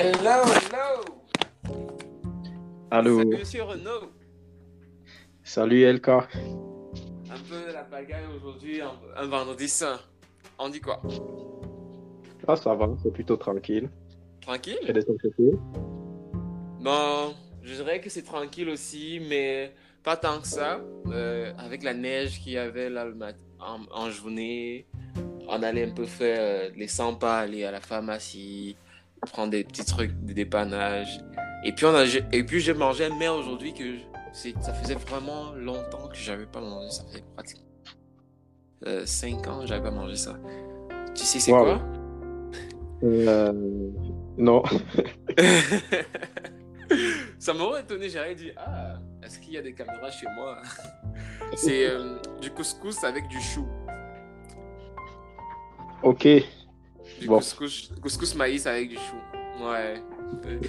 Hello, hello. Allô. Salut, monsieur Renaud. Salut LK. Un peu la bagaille aujourd'hui, un, un vendredi saint. On dit quoi? Ah, ça va, c'est plutôt tranquille. Et Tranquille de ton côté? Bon, je dirais que c'est tranquille aussi, mais pas tant que ça. Euh, avec la neige qu'il y avait là le mat- en, en journée, on allait un peu faire euh, les 100 pas, aller à la pharmacie, prendre des petits trucs de dépannage. Et puis, on a, et puis j'ai mangé un mets aujourd'hui que c'est, ça faisait vraiment longtemps que j'avais pas mangé. Ça pratiquement 5 ans que j'avais pas mangé ça. Tu sais c'est Wow. quoi? Euh, Non. Ça m'aurait étonné, j'aurais dit Ah, est-ce qu'il y a des caméras chez moi? C'est euh, du couscous avec du chou. Ok. Du Bon. couscous, couscous maïs avec du chou. Ouais.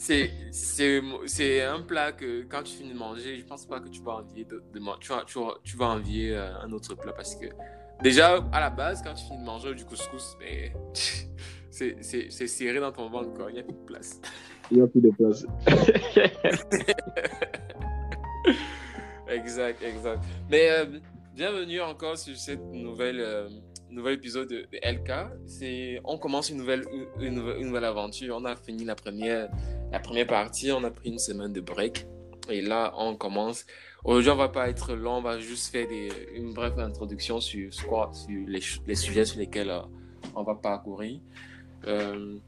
C'est, c'est, c'est un plat que quand tu finis de manger, je pense pas que tu vas envier de, de tu, vas, tu, vas, tu vas envier euh, un autre plat parce que déjà à la base quand tu finis de manger du couscous, ben, c'est, serré dans ton ventre quoi, il n'y a plus de place. Il n'y a plus de place. Exact, exact. Mais euh, bienvenue encore sur cette nouvelle, euh, nouvel épisode de, LK. C'est, on commence une nouvelle, une, nouvelle, aventure. On a fini la première, la première partie. On a pris une semaine de break. Et là, on commence. Aujourd'hui, on va pas être long. On va juste faire une brève introduction sur, sur, les, les sujets sur lesquels euh, on va parcourir. Euh,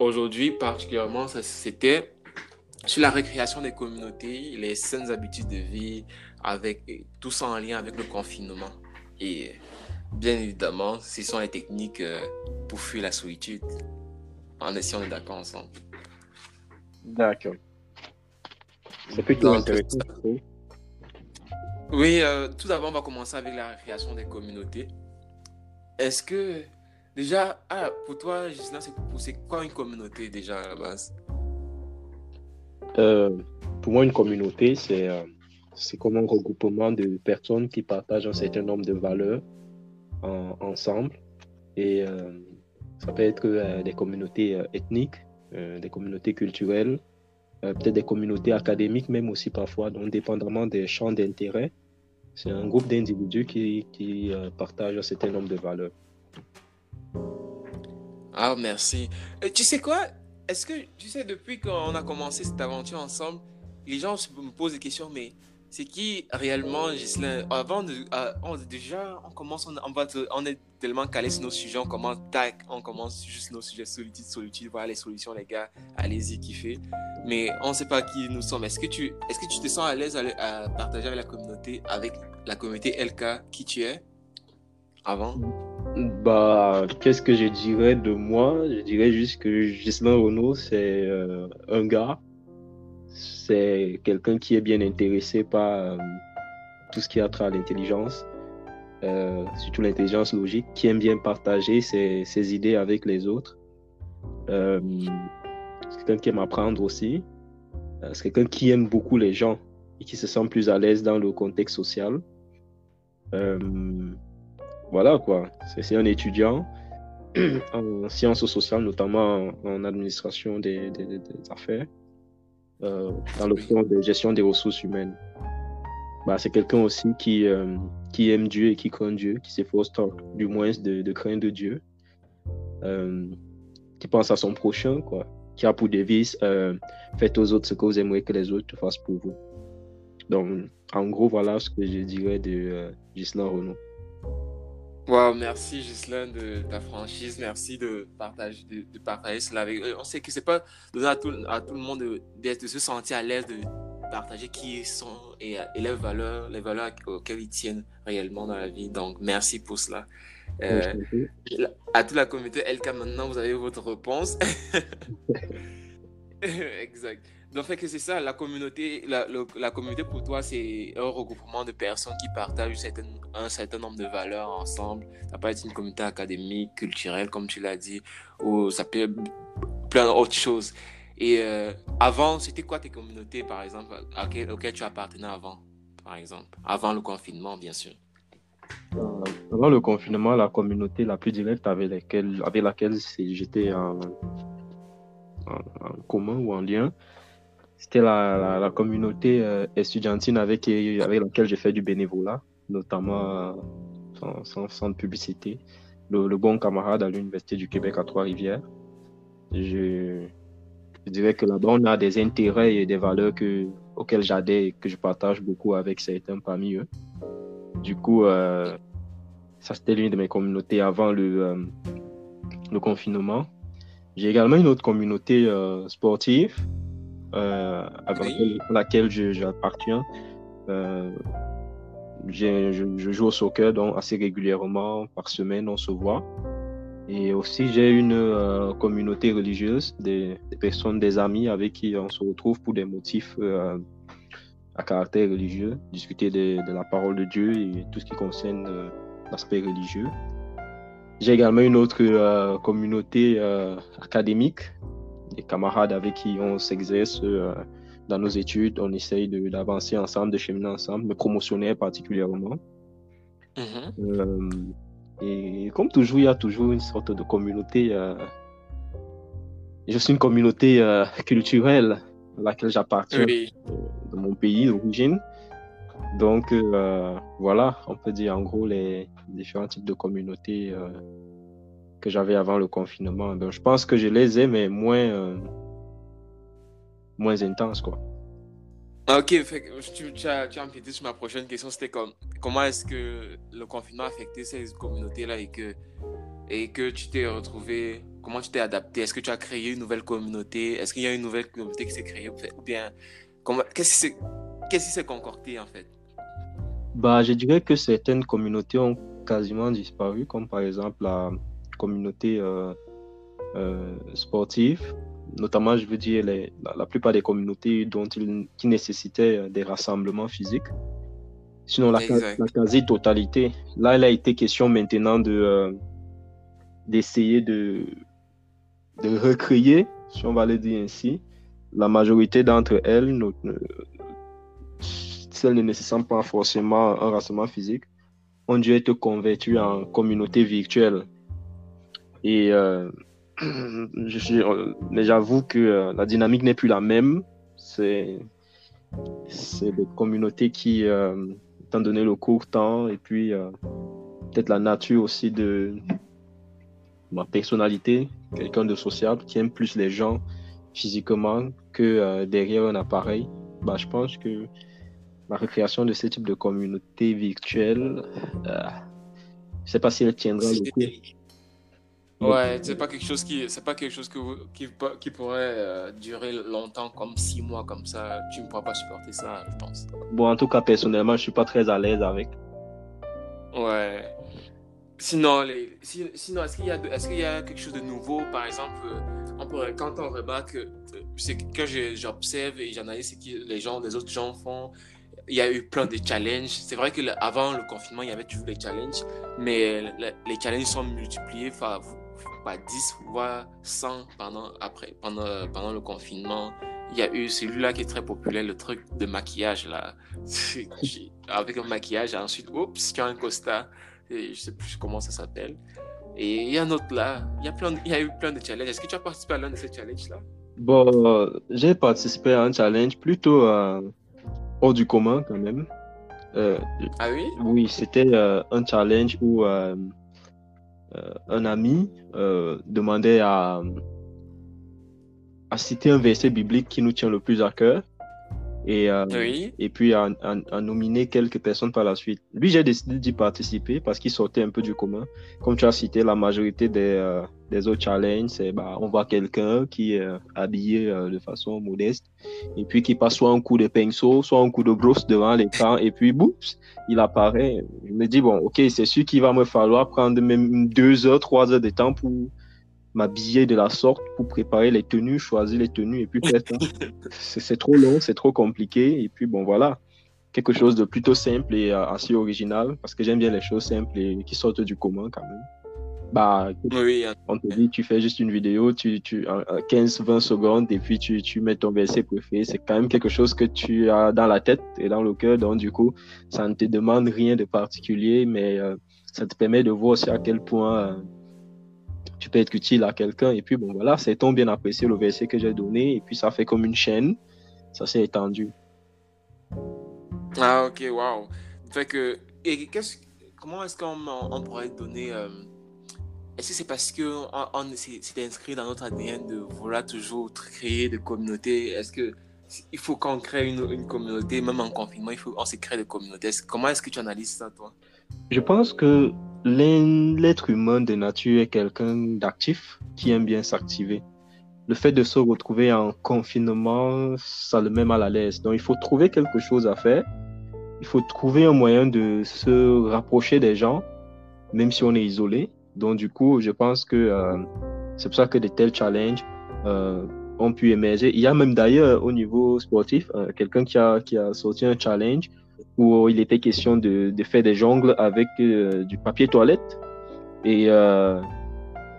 Aujourd'hui, particulièrement, c'était sur la récréation des communautés, les saines habitudes de vie, avec tout ça en lien avec le confinement. Et bien évidemment, ce sont les techniques euh, pour fuir la solitude. On est si on est d'accord ensemble. D'accord. C'est plutôt Donc, intéressant. Oui, euh, tout d'abord, on va commencer avec la récréation des communautés. Est-ce que, déjà, ah, pour toi, Gislain, c'est quoi une communauté déjà à la base? Euh, pour moi, une communauté, c'est euh, c'est comme un regroupement de personnes qui partagent un certain nombre de valeurs en- ensemble. Et euh, ça peut être euh, des communautés euh, ethniques, des communautés culturelles, peut-être des communautés académiques même aussi parfois, donc dépendamment des champs d'intérêt. C'est un groupe d'individus qui, qui partagent un certain nombre de valeurs. Ah, merci. Tu sais quoi? Est-ce que, tu sais, depuis qu'on a commencé cette aventure ensemble, les gens me posent des questions, mais c'est qui réellement Gislain? Avant de, on- déjà, on commence, on, est tellement calé sur nos sujets, on commence, tac, on commence juste nos sujets, solitude, solitude, voilà les solutions, les gars, allez-y, kiffez. Mais on ne sait pas qui nous sommes. Est-ce que tu, est-ce que tu te sens à l'aise à, partager avec la communauté, avec la communauté LK, qui tu es? Avant? Bah, qu'est-ce que je dirais de moi? Je dirais juste que Ghislain Renaud, c'est euh, un gars, c'est quelqu'un qui est bien intéressé par euh, tout ce qui a trait à l'intelligence, euh, surtout l'intelligence logique, qui aime bien partager ses, idées avec les autres. Euh, c'est quelqu'un qui aime apprendre aussi. C'est quelqu'un qui aime beaucoup les gens et qui se sent plus à l'aise dans le contexte social. Voilà quoi, c'est un étudiant en sciences sociales, notamment en, administration des affaires, euh, dans le fond de gestion des ressources humaines. Bah, c'est quelqu'un aussi qui, euh, qui aime Dieu et qui craint Dieu, qui s'efforce du moins de, de craindre Dieu, euh, qui pense à son prochain, quoi, qui a pour devise faites aux autres ce que vous aimeriez que les autres fassent pour vous. Donc, en gros, voilà ce que je dirais de Ghislain Renaud. Wow, merci Gislain de ta franchise, merci de partager, de, de partager cela avec eux. On sait que c'est pas donné à tout, à tout le monde de, de se sentir à l'aise de partager qui ils sont et, et les valeurs, les valeurs auxquelles ils tiennent réellement dans la vie. Donc, merci pour cela. Euh, à toute la communauté LK, maintenant, vous avez votre réponse. exact. Donc, fait que c'est ça, la communauté, la, la communauté pour toi, c'est un regroupement de personnes qui partagent un certain nombre de valeurs ensemble. Ça peut être une communauté académique, culturelle, comme tu l'as dit, ou ça peut être plein d'autres choses. Et euh, avant, c'était quoi tes communautés, par exemple, auxquelles, auxquelles tu appartenais avant, par exemple? Avant le confinement, bien sûr. Euh, Avant le confinement, la communauté la plus directe avec laquelle, avec laquelle j'étais en, commun ou en lien. C'était la, la, communauté euh, avec, avec laquelle j'ai fait du bénévolat, notamment sans, sans, publicité. Le, bon camarade à l'Université du Québec à Trois-Rivières. Je, dirais que là-bas, on a des intérêts et des valeurs que, auxquelles j'adhère et que je partage beaucoup avec certains parmi eux. Du coup, euh, ça c'était l'une de mes communautés avant le, euh, le confinement. J'ai également une autre communauté euh, sportive avec laquelle j'appartiens. Je, je, joue au soccer donc assez régulièrement par semaine on se voit. Et aussi j'ai une communauté religieuse, des, personnes, des amis avec qui on se retrouve pour des motifs à caractère religieux, discuter de, de, la parole de Dieu et tout ce qui concerne l'aspect religieux. J'ai également une autre euh, communauté euh, académique, des camarades avec qui on s'exerce euh, dans nos études, on essaye d'avancer ensemble, de cheminer ensemble, me promotionner particulièrement. Mm-hmm. et comme toujours, il y a toujours une sorte de communauté. je suis une communauté culturelle à laquelle j'appartiens de mon pays d'origine. Donc, euh, voilà, on peut dire en gros les différents types de communautés euh, que j'avais avant le confinement. Donc, je pense que je les ai, mais moins, euh, moins intenses, quoi. Ok, tu, tu, as, tu as sur ma prochaine question. C'était comme, comment est-ce que le confinement a affecté ces communautés-là et que, et que tu t'es retrouvé, comment tu t'es adapté? Est-ce que tu as créé une nouvelle communauté? Est-ce qu'il y a une nouvelle communauté qui s'est créée Ou bien, qu'est-ce qui s'est concordé en fait? Bah, je dirais que certaines communautés ont quasiment disparu, comme par exemple la communauté euh, euh, sportive. Notamment, je veux dire, les, la, plupart des communautés dont il, qui nécessitaient euh, des rassemblements physiques. Sinon, la, la quasi-totalité. Là, il a été question maintenant de d'essayer de, de recréer, si on va le dire ainsi, la majorité d'entre elles celles ne nécessitent pas forcément un rassemblement physique, ont dû être converties en communauté virtuelle. Et euh, mais j'avoue que euh, la dynamique n'est plus la même. C'est des communautés qui, euh, étant donné le court temps et puis peut-être la nature aussi de ma personnalité, quelqu'un de sociable qui aime plus les gens physiquement que derrière un appareil, bah, je pense que la recréation de ce type de communauté virtuelle, euh, je sais pas si elle tiendra le coup. Ouais, c'est pas quelque chose qui, c'est pas quelque chose que qui, qui pourrait euh, durer longtemps, comme six mois comme ça. Tu ne pourras pas supporter ça, je pense. Bon, en tout cas, personnellement, je suis pas très à l'aise avec. Ouais. Sinon, les, sinon est-ce qu'il y a, est-ce qu'il y a quelque chose de nouveau, par exemple, euh, on pourrait, quand on remarque, c'est que j'observe et j'analyse ce que les gens, les autres gens font il y a eu plein de challenges. C'est vrai que avant le confinement, il y avait toujours des challenges, mais les challenges sont multipliés par, 10 voire 100 pendant, après, pendant, pendant le confinement. Il y a eu celui-là qui est très populaire, le truc de maquillage là. Avec un maquillage, ensuite, oups, tu as un costard. Et je sais plus comment ça s'appelle. Et il y a un autre là. Il y a, plein il y a eu plein de challenges. Est-ce que tu as participé à l'un de ces challenges là Bon, j'ai participé à un challenge plutôt. Euh, hors du commun quand même. Euh, ah oui? Oui, c'était euh, un challenge où un ami demandait à, à citer un verset biblique qui nous tient le plus à cœur et, euh, et puis à, nominer quelques personnes par la suite. Lui, j'ai décidé d'y participer parce qu'il sortait un peu du commun. Comme tu as cité, la majorité des, euh, des autres challenges, c'est bah, on voit quelqu'un qui est euh, habillé de façon modeste et puis qui passe soit un coup de pinceau, soit un coup de brosse devant l'écran et puis boups, il apparaît. Je me dis, bon, ok, c'est sûr qu'il va me falloir prendre même deux heures, trois heures de temps pour m'habiller de la sorte pour préparer les tenues, choisir les tenues et puis c'est trop long, c'est trop compliqué et puis bon voilà, quelque chose de plutôt simple et euh, assez original parce que j'aime bien les choses simples et qui sortent du commun quand même. Bah, oui, hein. on te dit, tu fais juste une vidéo, tu, tu 15-20 secondes et puis tu, tu mets ton verset préféré. C'est quand même quelque chose que tu as dans la tête et dans le cœur. Donc, du coup, ça ne te demande rien de particulier, mais euh, ça te permet de voir aussi à quel point euh, tu peux être utile à quelqu'un. Et puis, bon, voilà, c'est ton bien apprécié le verset que j'ai donné. Et puis, ça fait comme une chaîne. Ça s'est étendu. Ah, ok, waouh. Fait que, et qu'est-ce, comment est-ce qu'on on pourrait donner. Euh, est-ce que c'est parce que on, c'est inscrit dans notre ADN de vouloir toujours créer des communautés? Est-ce que il faut qu'on crée une, une, communauté, même en confinement, il faut on se crée des communautés? Comment est-ce que tu analyses ça, toi? Je pense que l'être humain de nature est quelqu'un d'actif qui aime bien s'activer. Le fait de se retrouver en confinement, ça le met mal à l'aise. Donc, il faut trouver quelque chose à faire. Il faut trouver un moyen de se rapprocher des gens, même si on est isolé. Donc, du coup, je pense que euh, c'est pour ça que de tels challenges euh, ont pu émerger. Il y a même d'ailleurs au niveau sportif, euh, quelqu'un qui a, qui a sorti un challenge où il était question de, de faire des jongles avec euh, du papier toilette. Et euh,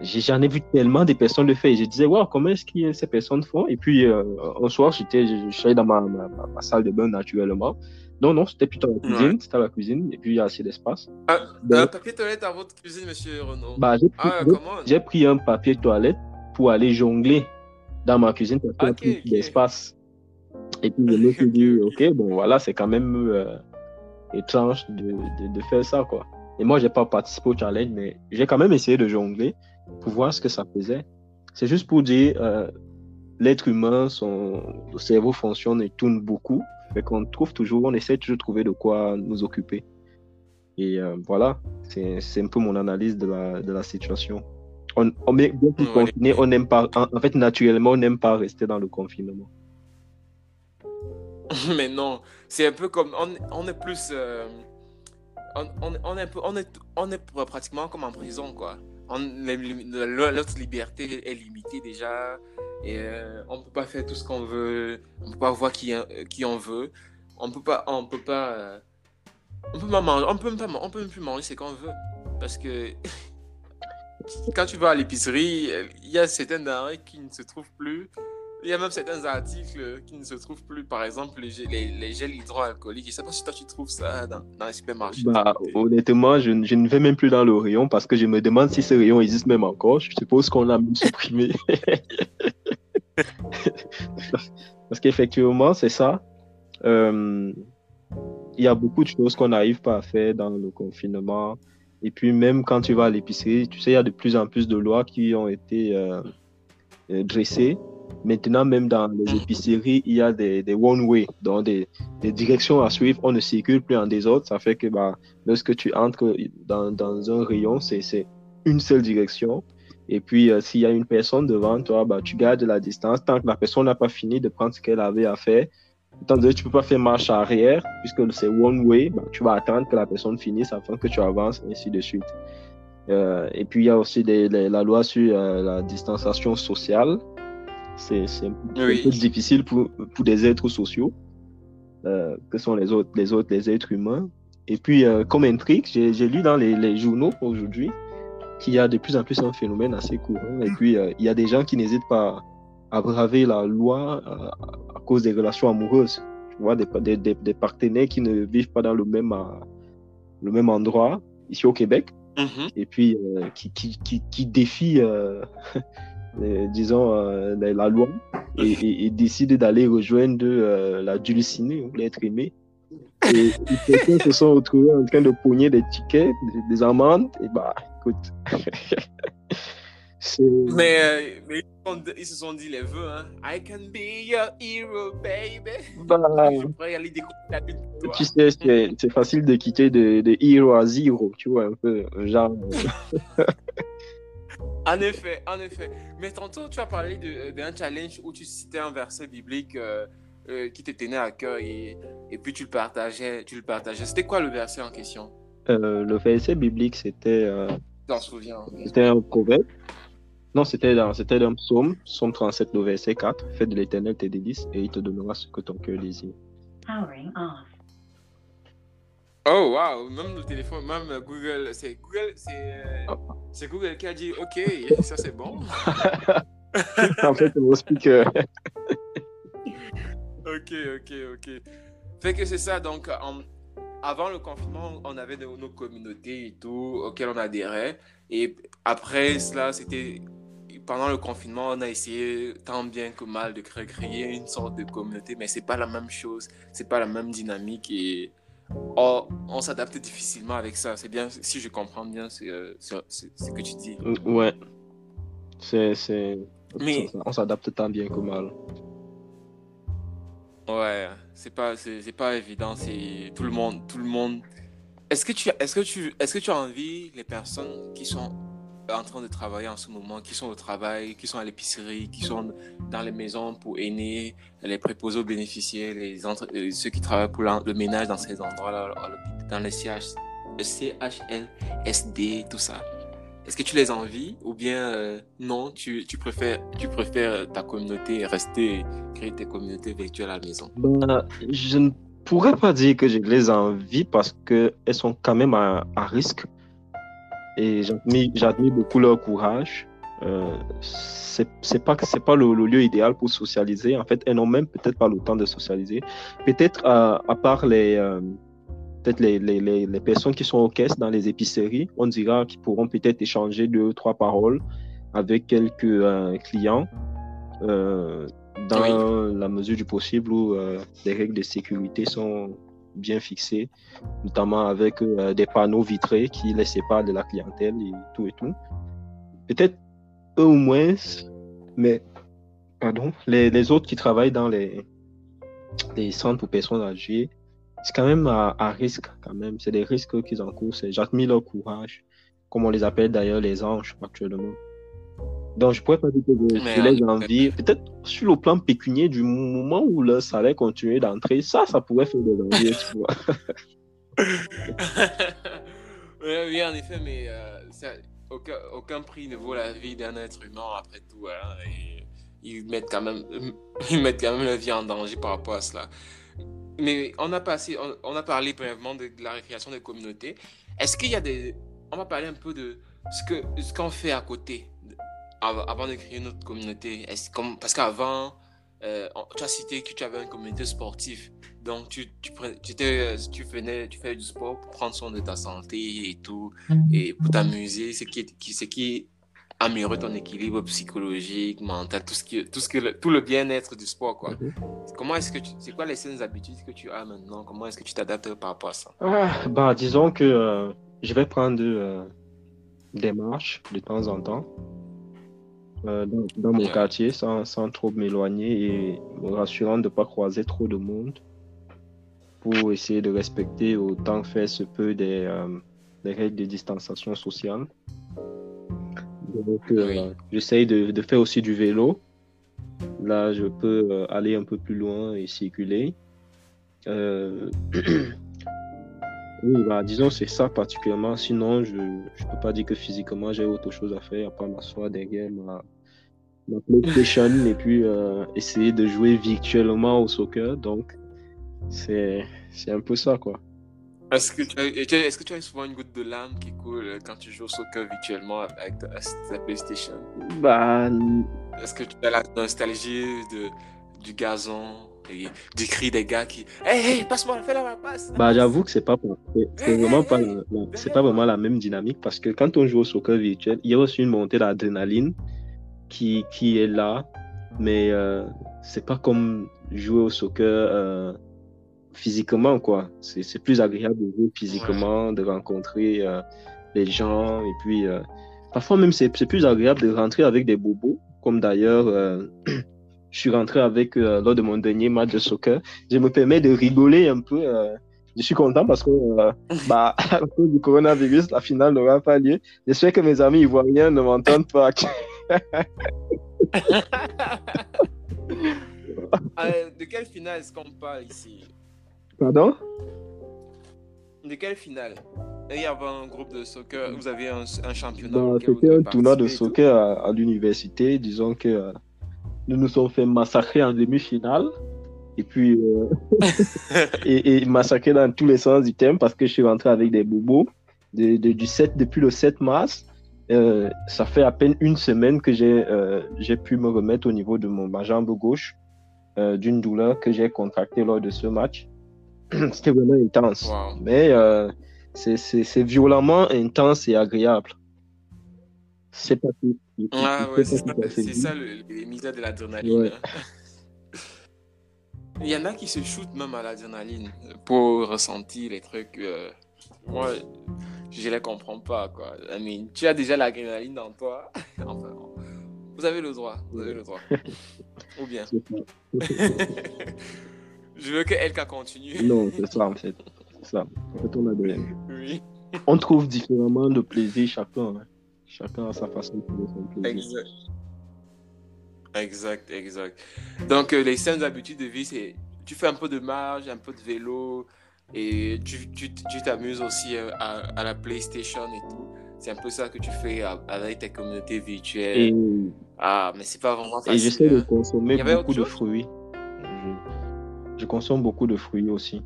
j'en ai vu tellement de personnes le faire. Et je disais, wow, comment est-ce que ces personnes font? Et puis, euh, un soir, j'étais, je suis allé dans ma, ma, ma, salle de bain naturellement. Non, non, c'était plutôt la cuisine. C'était la cuisine. Et puis, il y a assez d'espace. Ah, un papier toilette à votre cuisine, monsieur Renaud bah, J'ai pris, ah, pris, un papier toilette pour aller jongler dans ma cuisine parce qu'il y a plus d'espace. Et puis je me suis dit, ok, bon voilà, c'est quand même euh, étrange de, de, de, faire ça, quoi. Et moi, j'ai pas participé au challenge, mais j'ai quand même essayé de jongler pour voir ce que ça faisait. C'est juste pour dire, euh, l'être humain, son le cerveau fonctionne et tourne beaucoup. Fait qu'on trouve toujours, on essaie toujours de trouver de quoi nous occuper. Et euh, voilà, c'est un peu mon analyse de la, de la situation. On, on bien plus confiné, on n'aime pas, en, en fait, naturellement, on n'aime pas rester dans le confinement. Mais non, c'est un peu comme. On, est plus. Euh, on, on, on, est on, est, on est pratiquement comme en prison, quoi. Notre liberté est limitée déjà. Et euh, on peut pas faire tout ce qu'on veut. On peut pas voir qui, qui on veut. On peut pas. On peut pas. Euh, on peut pas manger. On peut, pas, on peut plus manger ce qu'on veut. Parce que. quand tu vas à l'épicerie, il y a certaines denrées qui ne se trouvent plus. Il y a même certains articles qui ne se trouvent plus, par exemple les, gels hydroalcooliques. Je ne sais pas si toi tu trouves ça dans, les supermarchés. Bah, honnêtement, je, je, ne vais même plus dans le rayon parce que je me demande si ce rayon existe même encore. Je suppose qu'on l'a supprimé. parce qu'effectivement, c'est ça. Euh, il y a beaucoup de choses qu'on n'arrive pas à faire dans le confinement. Et puis même quand tu vas à l'épicerie, tu sais, il y a de plus en plus de lois qui ont été euh, dressées Maintenant, même dans les épiceries, il y a des, des one-way, donc des, des, directions à suivre. On ne circule plus en désordre. Ça fait que bah, lorsque tu entres dans, dans un rayon, c'est une seule direction. Et puis, euh, s'il y a une personne devant toi, bah, tu gardes la distance. Tant que la personne n'a pas fini de prendre ce qu'elle avait à faire, étant donné que tu ne peux pas faire marche arrière, puisque c'est one-way, bah, tu vas attendre que la personne finisse afin que tu avances, et ainsi de suite. Euh, et puis, il y a aussi des, la loi sur euh, la distanciation sociale c'est un, peu difficile pour, pour des êtres sociaux, euh, que sont les autres, les autres, les êtres humains. Et puis, euh, comme intrigue, j'ai lu dans les, les journaux aujourd'hui qu'il y a de plus en plus un phénomène assez courant. Et puis, euh, il y a des gens qui n'hésitent pas à braver la loi à, cause des relations amoureuses. Tu vois, des, des, des, partenaires qui ne vivent pas dans le même, le même endroit, ici au Québec, mm-hmm. et puis qui, qui, qui, qui défient disons, euh, la loi et, et, décide d'aller rejoindre euh, la dulcinée ou l'être aimé. Et, certains se sont retrouvés en train de pogner des tickets, des, amendes, et bah, écoute. mais, euh, mais ils, se sont dit les vœux, hein. I can be your hero, baby. Bah, tu sais, c'est facile de quitter de, de hero à zero, tu vois, un peu, genre. En effet, en effet. Mais tantôt, tu as parlé euh, d'un challenge où tu citais un verset biblique euh, euh, qui te tenait à cœur et, et, puis tu le partageais. Tu le partageais. C'était quoi le verset en question? Le verset biblique, c'était. T'en souviens C'était un proverbe. Non, c'était dans, c'était un psaume, psaume 37, le verset 4. Fais de l'éternel tes délices et il te donnera ce que ton cœur désire. Powering off. Oh wow, même le téléphone, même Google, c'est Google, c'est oh. c'est Google qui a dit OK, ça c'est bon. en fait, c'est mon speaker. ok, ok, ok. Fait que c'est ça, donc avant le confinement, on avait nos communautés et tout auxquelles on adhérait. Et après cela, c'était pendant le confinement, on a essayé tant bien que mal de créer, créer une sorte de communauté, mais c'est pas la même chose, c'est pas la même dynamique et oh, on s'adapte difficilement avec ça. C'est bien, si je comprends bien ce, ce que tu dis. Ouais. C'est. Mais... On s'adapte tant bien que mal. Ouais, c'est pas, c'est pas évident. C'est tout le monde, tout le monde. Est-ce que tu, est-ce que tu, est-ce que tu as envie les personnes qui sont en train de travailler en ce moment, qui sont au travail, qui sont à l'épicerie, qui sont dans les maisons pour aînés, les préposés aux bénéficiaires, les. Euh, ceux qui travaillent pour le ménage dans ces endroits-là, dans les CH... CHLSD, tout ça. Est-ce que tu les envies ou bien euh, non, tu, préfères, tu préfères ta communauté rester, créer tes communautés virtuelles à la maison? Ben, Je ne pourrais pas dire que je les envie parce qu'elles sont quand même à risque. Et j'admire beaucoup leur courage. Euh, c'est pas c'est pas le, lieu idéal pour socialiser. En fait, elles n'ont même peut-être pas le temps de socialiser. Peut-être à, à part les euh, peut-être les, les, les, personnes qui sont aux caisses dans les épiceries, on dira qu'ils pourront peut-être échanger deux ou trois paroles avec quelques euh, clients euh, dans la mesure du possible où euh, les règles de sécurité sont bien fixées, notamment avec des panneaux vitrés qui les séparent de la clientèle et tout et tout. Peut-être eux ou moins, mais pardon, les, autres qui travaillent dans les, centres pour personnes âgées, c'est quand même à, risque, quand même. C'est des risques qu'ils encourent. J'admire leur courage, comme on les appelle d'ailleurs les anges actuellement. Donc, je pourrais pas dire que je, les envie. Peut-être sur le plan pécunier, du moment où le salaire continue d'entrer, ça, ça pourrait faire des envies, tu vois. oui, en effet, mais euh, aucun, aucun, prix ne vaut la vie d'un être humain après tout. Hein, et ils mettent quand même, ils mettent quand même la vie en danger par rapport à cela mais on a, passé, on, a parlé brièvement de, la récréation des communautés. Est-ce qu'il y a des. On va parler un peu de ce qu'on ce qu'on fait à côté avant de créer notre communauté. Est comme, parce qu'avant, euh, tu as cité que tu avais une communauté sportive. Donc, tu, tu, tu, tu, venais, tu fais du sport pour prendre soin de ta santé et tout, et pour t'amuser, ce qui, qui, ce qui améliorer ton équilibre psychologique, mental, tout ce qui, tout ce que, tout le bien-être du sport, quoi. Mhm. Comment est-ce que c'est quoi les saines habitudes que tu as maintenant? Comment est-ce que tu t'adaptes par rapport à ça? Ah, bah, disons que euh, je vais prendre euh, des marches de temps en temps euh, dans, mon quartier sans, sans trop m'éloigner et me rassurant de ne pas croiser trop de monde pour essayer de respecter autant que faire se peut des, des règles de distanciation sociale. Donc, euh, j'essaye de, de, faire aussi du vélo. Là, je peux euh, aller un peu plus loin et circuler. Euh, oui, bah, disons, c'est ça particulièrement. Sinon, je ne peux pas dire que physiquement, j'ai autre chose à faire à part m'asseoir derrière ma, ma PlayStation et puis essayer de jouer virtuellement au soccer. Donc, c'est un peu ça, quoi. Est-ce que, tu as, est-ce que tu as souvent une goutte de larmes qui coule euh, quand tu joues au soccer virtuellement avec ta, PlayStation? Bah. Est-ce que tu as la nostalgie de, du gazon? Et du cri des gars qui Hey, hey, passe-moi, fais la passe Bah, j'avoue que c'est pas, c'est vraiment pas, c'est pas vraiment la même dynamique parce que quand on joue au soccer virtuel, il y a aussi une montée d'adrénaline qui, qui est là, mais euh, c'est pas comme jouer au soccer. Euh, physiquement, quoi. C'est plus agréable de jouer physiquement, de rencontrer euh, les gens. Et puis, euh, parfois même, c'est plus agréable de rentrer avec des bobos, comme d'ailleurs, je suis rentré avec lors de mon dernier match de soccer. Je me permets de rigoler un peu. je suis content parce que, bah, à cause du coronavirus, la finale n'aura pas lieu. J'espère que mes amis ivoiriens ne m'entendent pas. de quelle finale est-ce qu'on parle ici? Pardon? De quelle finale? Il y avait un groupe de soccer, vous avez un, championnat C'était un tournoi de soccer à, l'université. Disons que euh, nous nous sommes fait massacrer en demi-finale. Et puis, euh, et, massacrer dans tous les sens du thème parce que je suis rentré avec des bobos de, du 7, depuis le 7 mars. Euh, ça fait à peine une semaine que j'ai j'ai pu me remettre au niveau de mon, ma jambe gauche d'une douleur que j'ai contractée lors de ce match. c'était vraiment intense. Wow. Mais euh, c'est violemment intense et agréable. C'est pas tout. Ah c'est ouais, c'est ça, c'est le, les misères de l'adrénaline. Ouais. Il y en a qui se shootent même à l'adrénaline pour ressentir les trucs. euh, moi, je les comprends pas, quoi. I mean, tu as déjà l'adrénaline dans toi. enfin, vous avez le droit, vous avez le droit. Ou bien. Je veux que Elka continue. Non, c'est ça en fait. C'est ça. En fait, on, a des- Oui, on trouve différemment de plaisir chacun. hein. Chacun a sa façon de trouver son plaisir. exact. Exact, exact. Donc, euh, les saines habitudes de vie, c'est tu fais un peu de marche, un peu de vélo, et tu tu- tu t'amuses aussi euh, à, à la PlayStation et tout. C'est un peu ça que tu fais à- avec tes communautés virtuelles. Et, Ah, mais c'est pas vraiment et facile. j'essaie de hein. consommer beaucoup de fruits. Je, je consomme beaucoup de fruits aussi.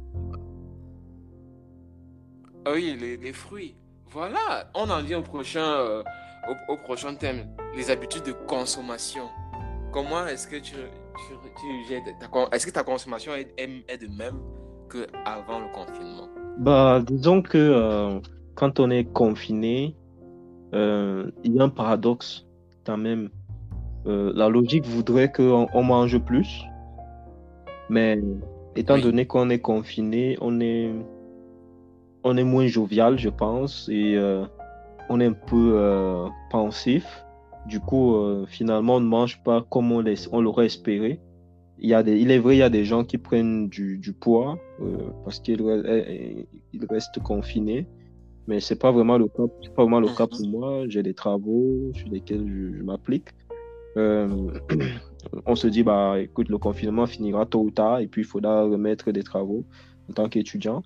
Ah oui, les, les fruits. Voilà, on en vient au prochain, euh, au, au prochain thème, les habitudes de consommation. Comment est-ce que tu, tu, tu est-ce que ta consommation est, de même qu'avant le confinement? Bah, disons que euh, quand on est confiné, euh, il y a un paradoxe quand même. La logique voudrait qu'on on mange plus, mais étant Oui. donné qu'on est confiné, on est, on est moins jovial, je pense, et euh, on est un peu euh, pensif. Du coup, euh, finalement, on ne mange pas comme on l'aurait espéré. Il, y a des, il est vrai, il y a des gens qui prennent du, du poids parce qu'ils re- ils restent confinés, mais c'est pas vraiment le cas. Pas vraiment le cas pour moi. J'ai des travaux sur lesquels je, je m'applique. On se dit, bah, écoute, le confinement finira tôt ou tard, et puis il faudra remettre des travaux en tant qu'étudiant.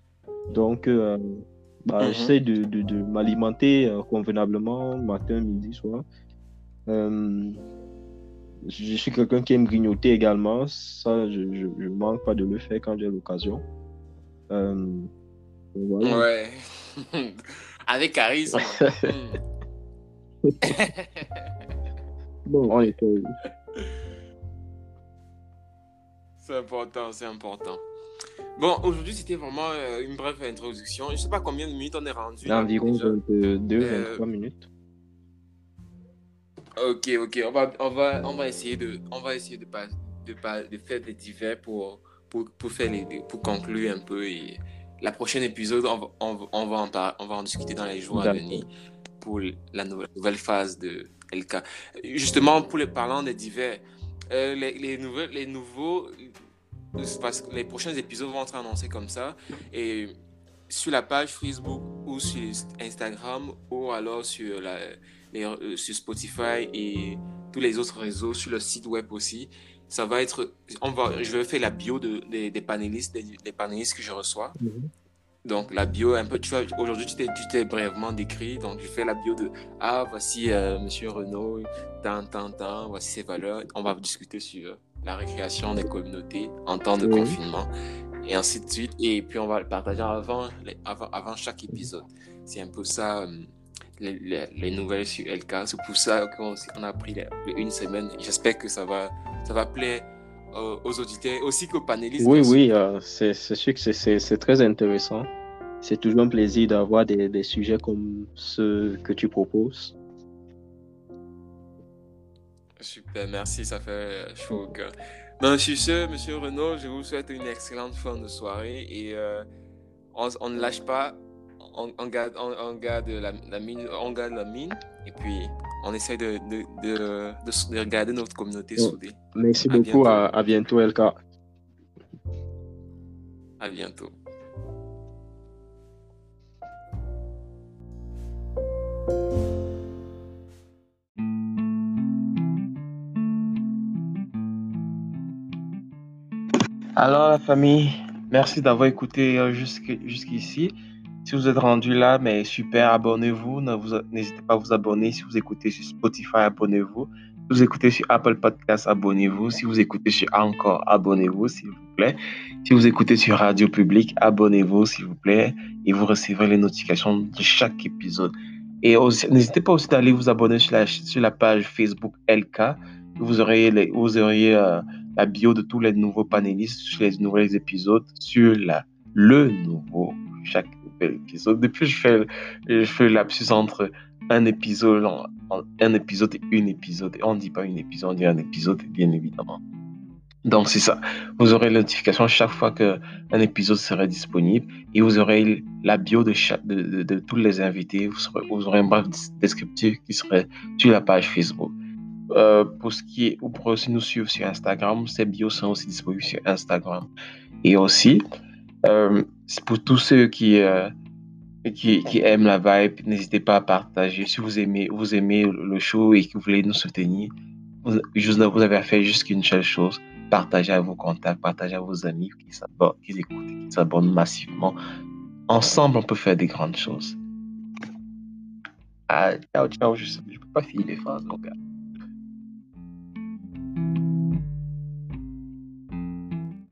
Donc, euh, bah, Mhm. j'essaie de, de, de m'alimenter euh, convenablement, matin, midi, soir. Euh, je suis quelqu'un qui aime grignoter également. Ça, je ne manque pas de le faire quand j'ai l'occasion. Euh, voilà. Ouais. Avec charisme. Hmm. Bon, on essaie. C'est important, c'est important. Bon, aujourd'hui, c'était vraiment euh, une brève introduction. Je sais pas combien de minutes on est rendu. Environ déjà. 22, Euh, 23 minutes. Ok, ok, on va, on va, on va essayer de, on va essayer de pas, de pas, de faire des divers pour, pour, pour faire les, pour conclure un peu et la prochaine épisode, on va, on, va- on va en par- on va en discuter dans les jours à venir pour la nouvelle, nouvelle phase de LK. Justement, pour les parlant des divers, euh, les, les nouvelles, les nouveaux, parce que les prochains épisodes vont être annoncés comme ça et sur la page Facebook ou sur Instagram ou alors sur la les- euh, sur Spotify et tous les autres réseaux, sur le site web aussi. Ça va être, on va, je vais faire la bio de, des, des panélistes, des, des panélistes que je reçois. Mhm. Donc la bio, un peu, tu vois, aujourd'hui tu t'es, tu t'es brièvement décrit, donc je fais la bio de, ah, voici euh, Monsieur Renault, tant, tant, tant, voici ses valeurs. On va discuter sur la récréation des communautés en temps de Oui. confinement et ainsi de suite. Et puis on va le partager avant, avant, avant chaque épisode. C'est un peu ça, euh, les, les- les nouvelles sur LK. C'est pour ça qu'on on a pris une semaine. J'espère que ça va, ça va plaire aux auditeurs, aussi qu'aux panélistes. Oui, oui, euh, c'est sûr que c'est très intéressant. C'est toujours un plaisir d'avoir des, des sujets comme ceux que tu proposes. Super, merci, ça fait chaud au cœur. Ben, sur ce, Monsieur Renaud, je vous souhaite une excellente fin de soirée et euh, on, on ne lâche pas, on, on garde, on, on garde la, la mine, on garde la mine et puis on essaie de, de, de, de, de regarder notre communauté Ouais. soudée. Merci À beaucoup. bientôt. À, à bientôt, LK. À bientôt. Alors la famille, merci d'avoir écouté euh, jusqu'- jusqu'ici. Si vous êtes rendu là, mais super, abonnez-vous. Ne vous- N'hésitez pas à vous abonner. Si vous écoutez sur Spotify, abonnez-vous. Si vous écoutez sur Apple Podcast, abonnez-vous. Si vous écoutez sur Encore, abonnez-vous, s'il vous plaît. Si vous écoutez sur Radio Public, abonnez-vous, s'il vous plaît. Et vous recevrez les notifications de chaque épisode. Et n'hésitez pas aussi d'aller vous abonner sur la, page Facebook LK. Vous aurez, les, euh, la bio de tous les nouveaux panélistes sur les nouveaux épisodes sur la, le nouveau chaque épisode. Depuis, je fais, je fais lapsus entre un épisode, un épisode et une épisode. On ne dit pas une épisode, on dit un épisode, bien évidemment. Donc, c'est ça. Vous aurez la notification chaque fois qu'un épisode sera disponible et vous aurez la bio de, chaque, de, de, tous les invités. Vous, vous aurez un bref descriptif qui serait sur la page Facebook. Euh, pour ce qui est, vous pourrez aussi nous suivre sur Instagram. Ces bios sont aussi disponibles sur Instagram. Et aussi, euh, pour tous ceux qui, euh, qui, qui, aiment la vibe, n'hésitez pas à partager. Si vous aimez, vous aimez le show et que vous voulez nous soutenir, vous, vous avez fait juste qu'une seule chose partagez à vos contacts, partagez à vos amis qui s'abonnent, qui écoutent, qui s'abonnent massivement. Ensemble, on peut faire des grandes choses. Ah, ciao, ciao. Je ne peux pas filer les phrases, donc.